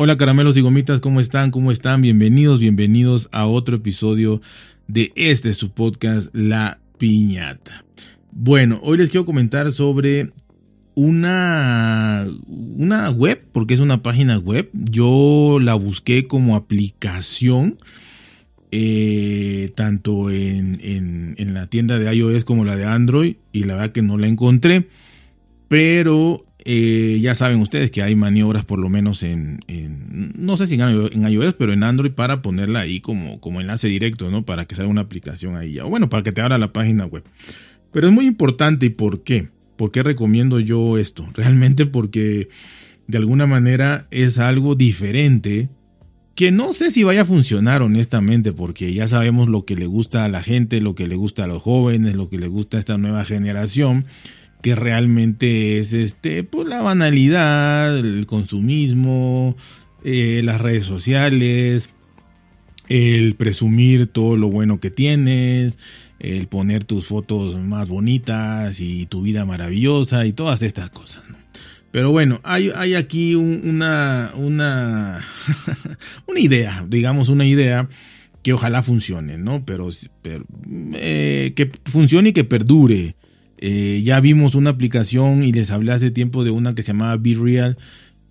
Hola caramelos y gomitas, ¿cómo están? ¿Cómo están? Bienvenidos, bienvenidos a otro episodio de este su podcast La Piñata. Bueno, hoy les quiero comentar sobre una, una web, porque es una página web. Yo la busqué como aplicación, eh, tanto en, en, la tienda de iOS como la de Android, y la verdad que no la encontré. Pero eh, ya saben ustedes que hay maniobras por lo menos en, no sé si en iOS, pero en Android para ponerla ahí como, como enlace directo, ¿no? Para que salga una aplicación ahí. O bueno, para que te abra la página web. Pero es muy importante y ¿por qué? ¿Por qué recomiendo yo esto? Realmente porque de alguna manera es algo diferente que no sé si vaya a funcionar honestamente porque ya sabemos lo que le gusta a la gente, lo que le gusta a los jóvenes, lo que le gusta a esta nueva generación que realmente es este pues la banalidad, el consumismo, eh, las redes sociales, el presumir todo lo bueno que tienes, el poner tus fotos más bonitas y tu vida maravillosa y todas estas cosas. Pero bueno, hay, hay aquí una, una, una idea, digamos una idea que ojalá funcione, ¿no? Pero, eh, que funcione y que perdure. Eh, ya vimos una aplicación y les hablé hace tiempo de una que se llamaba Be Real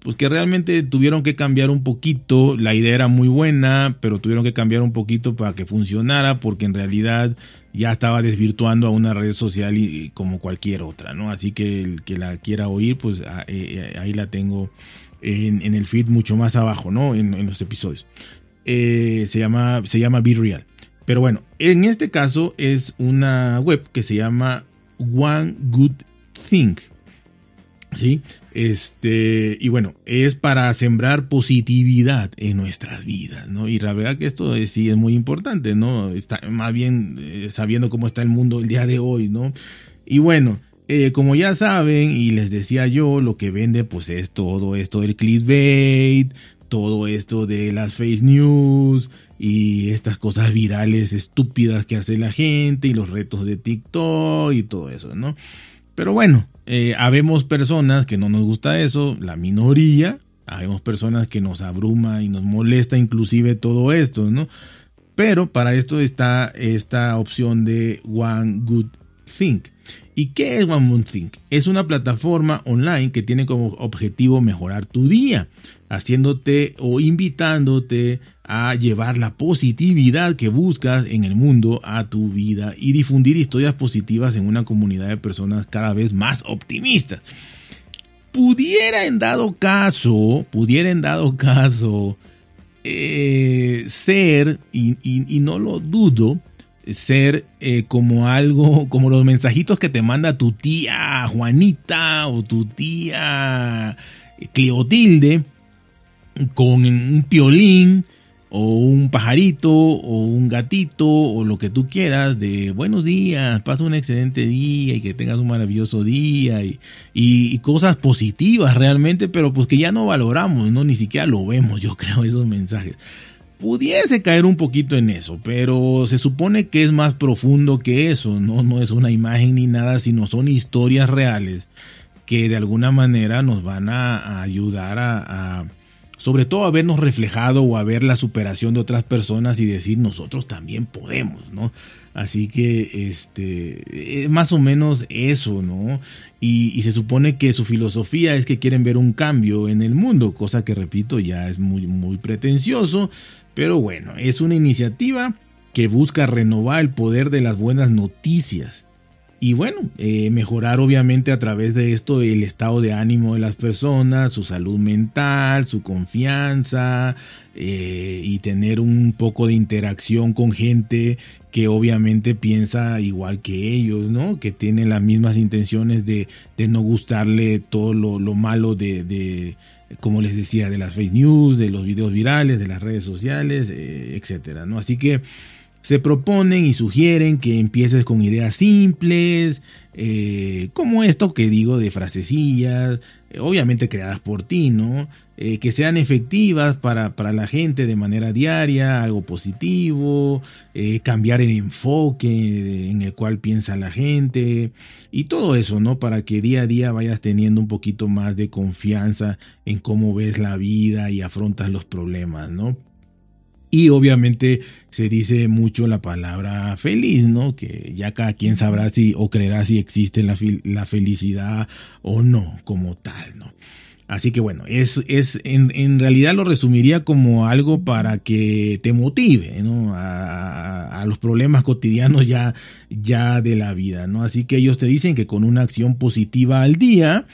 pues que realmente tuvieron que cambiar un poquito, la idea era muy buena, pero tuvieron que cambiar un poquito para que funcionara, porque en realidad ya estaba desvirtuando a una red social y, como cualquier otra, ¿no? Así que el que la quiera oír, pues ah, eh, eh, ahí la tengo en, el feed mucho más abajo, ¿no? En, los episodios. Se, llama, se llama Be Real. Pero bueno, en este caso es una web que se llama One Good Thing. ¿Sí? Este, y bueno, es para sembrar positividad en nuestras vidas, ¿no? Y la verdad que esto sí es muy importante, ¿no? Está, más bien eh, sabiendo cómo está el mundo el día de hoy, ¿no? Y bueno, eh, como ya saben, y les decía yo, lo que vende pues es todo esto del clickbait, todo esto de las face news y estas cosas virales estúpidas que hace la gente y los retos de TikTok y todo eso, ¿no? Pero bueno, eh, habemos personas que no nos gusta eso, la minoría, habemos personas que nos abruma y nos molesta inclusive todo esto, ¿no? Pero para esto está esta opción de One Good Thing. ¿Y qué es One Good Thing? Es una plataforma online que tiene como objetivo mejorar tu día, haciéndote o invitándote a llevar la positividad que buscas en el mundo a tu vida y difundir historias positivas en una comunidad de personas cada vez más optimistas. Pudiera en dado caso, pudiera en dado caso eh, ser, y, no lo dudo, ser eh, como algo, como los mensajitos que te manda tu tía Juanita o tu tía Cleotilde con un piolín o un pajarito o un gatito o lo que tú quieras de buenos días, pasa un excelente día y que tengas un maravilloso día y, y, cosas positivas realmente, pero pues que ya no valoramos, no ni siquiera lo vemos, yo creo, esos mensajes. Pudiese caer un poquito en eso, pero se supone que es más profundo que eso, no, no es una imagen ni nada, sino son historias reales que de alguna manera nos van a, ayudar a sobre todo a vernos reflejado o a ver la superación de otras personas y decir nosotros también podemos, ¿no? Así que, este, más o menos eso, ¿no? Y, se supone que su filosofía es que quieren ver un cambio en el mundo, cosa que repito ya es muy, muy pretencioso, pero bueno, es una iniciativa que busca renovar el poder de las buenas noticias y bueno, eh, mejorar obviamente a través de esto el estado de ánimo de las personas, su salud mental, su confianza eh, y tener un poco de interacción con gente que obviamente piensa igual que ellos, ¿no? Que tienen las mismas intenciones de, no gustarle todo lo, malo de, de, como les decía, de las fake news, de los videos virales, de las redes sociales, eh, etcétera, ¿no? Así que se proponen y sugieren que empieces con ideas simples, eh, como esto que digo de frasecillas, eh, obviamente creadas por ti, ¿no? Eh, que sean efectivas para, para, la gente de manera diaria, algo positivo, cambiar el enfoque en el cual piensa la gente y todo eso, ¿no? Para que día a día vayas teniendo un poquito más de confianza en cómo ves la vida y afrontas los problemas, ¿no? Y obviamente se dice mucho la palabra feliz, ¿no? Que ya cada quien sabrá si o creerá si existe la, la felicidad o no, como tal, ¿no? Así que bueno, es, es en, en, realidad lo resumiría como algo para que te motive, ¿no? A, a, los problemas cotidianos ya, ya de la vida, ¿no? Así que ellos te dicen que con una acción positiva al día,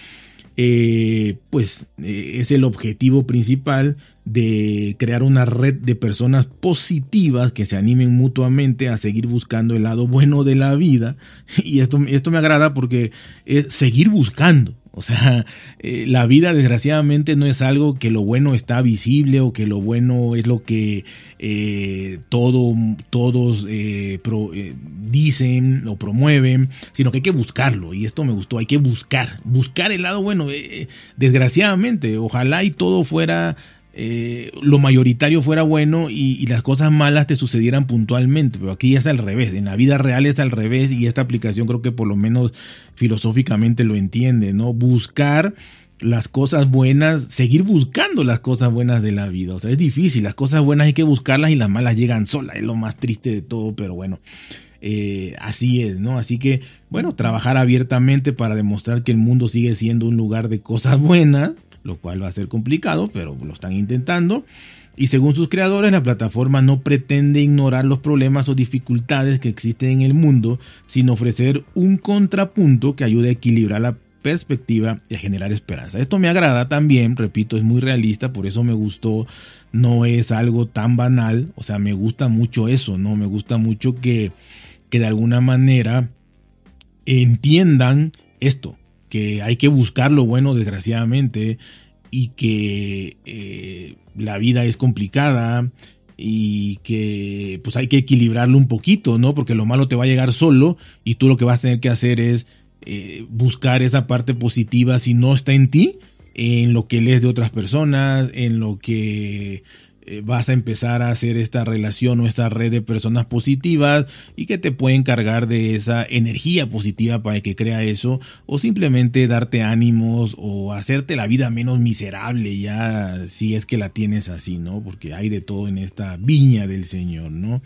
eh, pues eh, es el objetivo principal de crear una red de personas positivas que se animen mutuamente a seguir buscando el lado bueno de la vida. Y esto, esto me agrada porque es seguir buscando. O sea, eh, la vida desgraciadamente no es algo que lo bueno está visible o que lo bueno es lo que eh, todo, todos eh, dicen o promueven, sino que hay que buscarlo. Y esto me gustó, hay que buscar, buscar el lado bueno. desgraciadamente, ojalá y todo fuera eh, lo mayoritario fuera bueno y, las cosas malas te sucedieran puntualmente, pero aquí es al revés, en la vida real es al revés y esta aplicación creo que por lo menos filosóficamente lo entiende, ¿no? Buscar las cosas buenas, seguir buscando las cosas buenas de la vida, o sea, es difícil, las cosas buenas hay que buscarlas y las malas llegan solas, es lo más triste de todo, pero bueno. Eh, así es, ¿no? Así que, bueno, trabajar abiertamente para demostrar que el mundo sigue siendo un lugar de cosas buenas, lo cual va a ser complicado, pero lo están intentando. Y según sus creadores, la plataforma no pretende ignorar los problemas o dificultades que existen en el mundo, sino ofrecer un contrapunto que ayude a equilibrar la perspectiva y a generar esperanza. Esto me agrada también, repito, es muy realista, por eso me gustó, no es algo tan banal, o sea, me gusta mucho eso, ¿no? Me gusta mucho que, que de alguna manera entiendan esto, que hay que buscar lo bueno desgraciadamente y que eh, la vida es complicada y que pues hay que equilibrarlo un poquito, ¿no? Porque lo malo te va a llegar solo y tú lo que vas a tener que hacer es eh, buscar esa parte positiva si no está en ti, en lo que lees de otras personas, en lo que eh, vas a empezar a hacer esta relación o esta red de personas positivas y que te pueden cargar de esa energía positiva para que crea eso o simplemente darte ánimos o hacerte la vida menos miserable ya si es que la tienes así, ¿no? Porque hay de todo en esta viña del Señor, ¿no?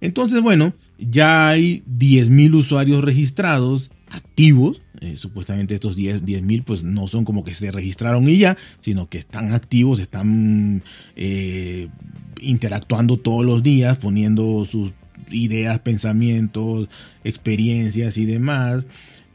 Entonces, bueno, ya hay 10.000 usuarios registrados activos. Eh, supuestamente estos 10 mil pues no son como que se registraron y ya, sino que están activos, están eh, interactuando todos los días, poniendo sus ideas, pensamientos, experiencias y demás.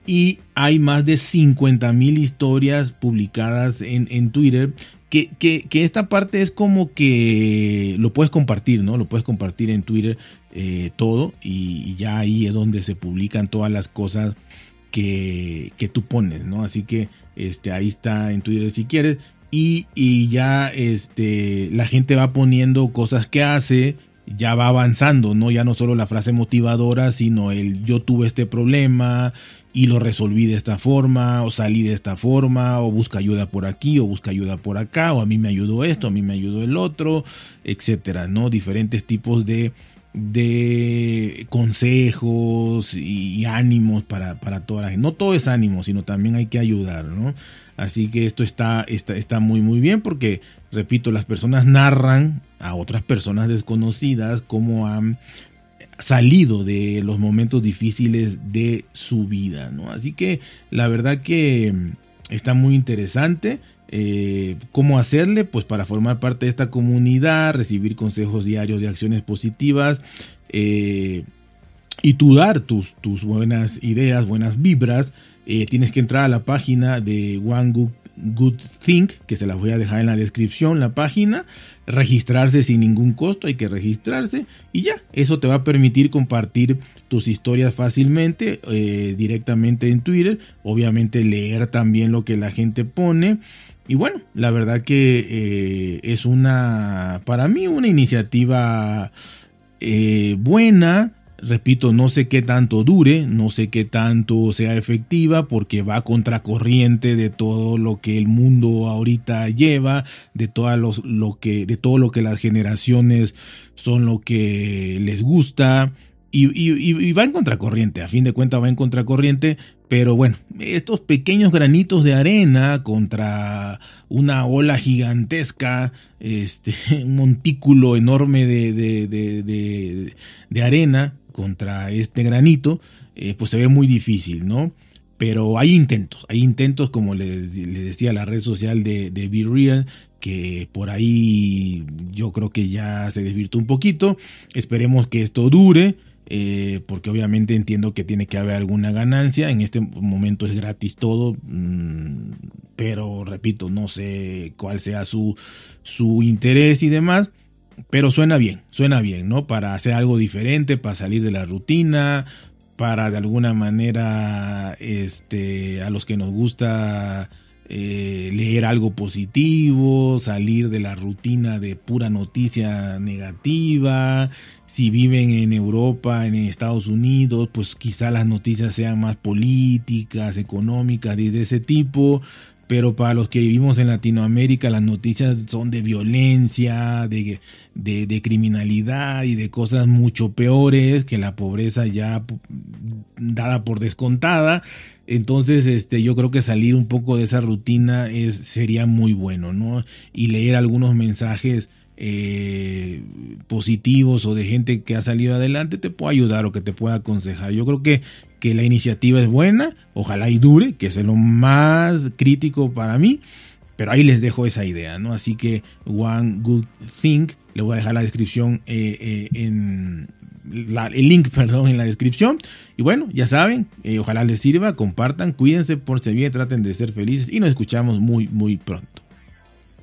Y hay más de 50 mil historias publicadas en, en Twitter que, que, esta parte es como que lo puedes compartir, ¿no? Lo puedes compartir en Twitter eh, todo y, ya ahí es donde se publican todas las cosas que, que tú pones, ¿no? Así que este, ahí está en Twitter si quieres. Y, y, ya este, la gente va poniendo cosas que hace, ya va avanzando, ¿no? Ya no solo la frase motivadora, sino el yo tuve este problema y lo resolví de esta forma, o salí de esta forma, o busca ayuda por aquí, o busca ayuda por acá, o a mí me ayudó esto, a mí me ayudó el otro, etcétera, ¿no? Diferentes tipos de de consejos y, ánimos para, para, toda la gente. No todo es ánimo, sino también hay que ayudar, ¿no? Así que esto está, está, está muy, muy bien porque, repito, las personas narran a otras personas desconocidas cómo han salido de los momentos difíciles de su vida, ¿no? Así que la verdad que está muy interesante. Eh, ¿Cómo hacerle? Pues para formar parte de esta comunidad, recibir consejos diarios de acciones positivas eh, y tú dar tus, tus buenas ideas, buenas vibras. Eh, tienes que entrar a la página de One Good, Good Think, que se las voy a dejar en la descripción, la página, registrarse sin ningún costo, hay que registrarse y ya, eso te va a permitir compartir tus historias fácilmente directamente en Twitter, obviamente leer también lo que la gente pone y bueno, la verdad que eh, es una, para mí, una iniciativa eh, buena, repito, no sé qué tanto dure, no sé qué tanto sea efectiva, porque va contracorriente de todo lo que el mundo ahorita lleva, de, todo lo que, de todo lo que las generaciones son lo que les gusta. Y, va en contracorriente, a fin de cuentas va en contracorriente, pero bueno, estos pequeños granitos de arena contra una ola gigantesca, este, un montículo enorme de, de, de arena, contra este granito, eh, pues se ve muy difícil, ¿no? Pero hay intentos, hay intentos, como les, decía, la red social de, de Be Real, que por ahí yo creo que ya se desvirtó un poquito. Esperemos que esto dure. Eh, porque obviamente entiendo que tiene que haber alguna ganancia. En este momento es gratis todo, mm, pero repito, no sé cuál sea su, su interés y demás. Pero suena bien, suena bien, ¿no? Para hacer algo diferente, para salir de la rutina, para de alguna manera, este, a los que nos gusta eh, leer algo positivo, salir de la rutina de pura noticia negativa. Si viven en Europa, en Estados Unidos, pues quizá las noticias sean más políticas, económicas, de ese tipo pero para los que vivimos en Latinoamérica las noticias son de violencia, de, de, criminalidad y de cosas mucho peores que la pobreza ya dada por descontada. Entonces, este, yo creo que salir un poco de esa rutina es, sería muy bueno, ¿no? Y leer algunos mensajes eh, positivos o de gente que ha salido adelante te puede ayudar o que te pueda aconsejar. Yo creo que que la iniciativa es buena, ojalá y dure, que es lo más crítico para mí, pero ahí les dejo esa idea, ¿no? Así que One Good Thing, le voy a dejar la descripción eh, eh, en el link, perdón, en la descripción. Y bueno, ya saben, eh, ojalá les sirva, compartan, cuídense, por bien, traten de ser felices y nos escuchamos muy, muy pronto.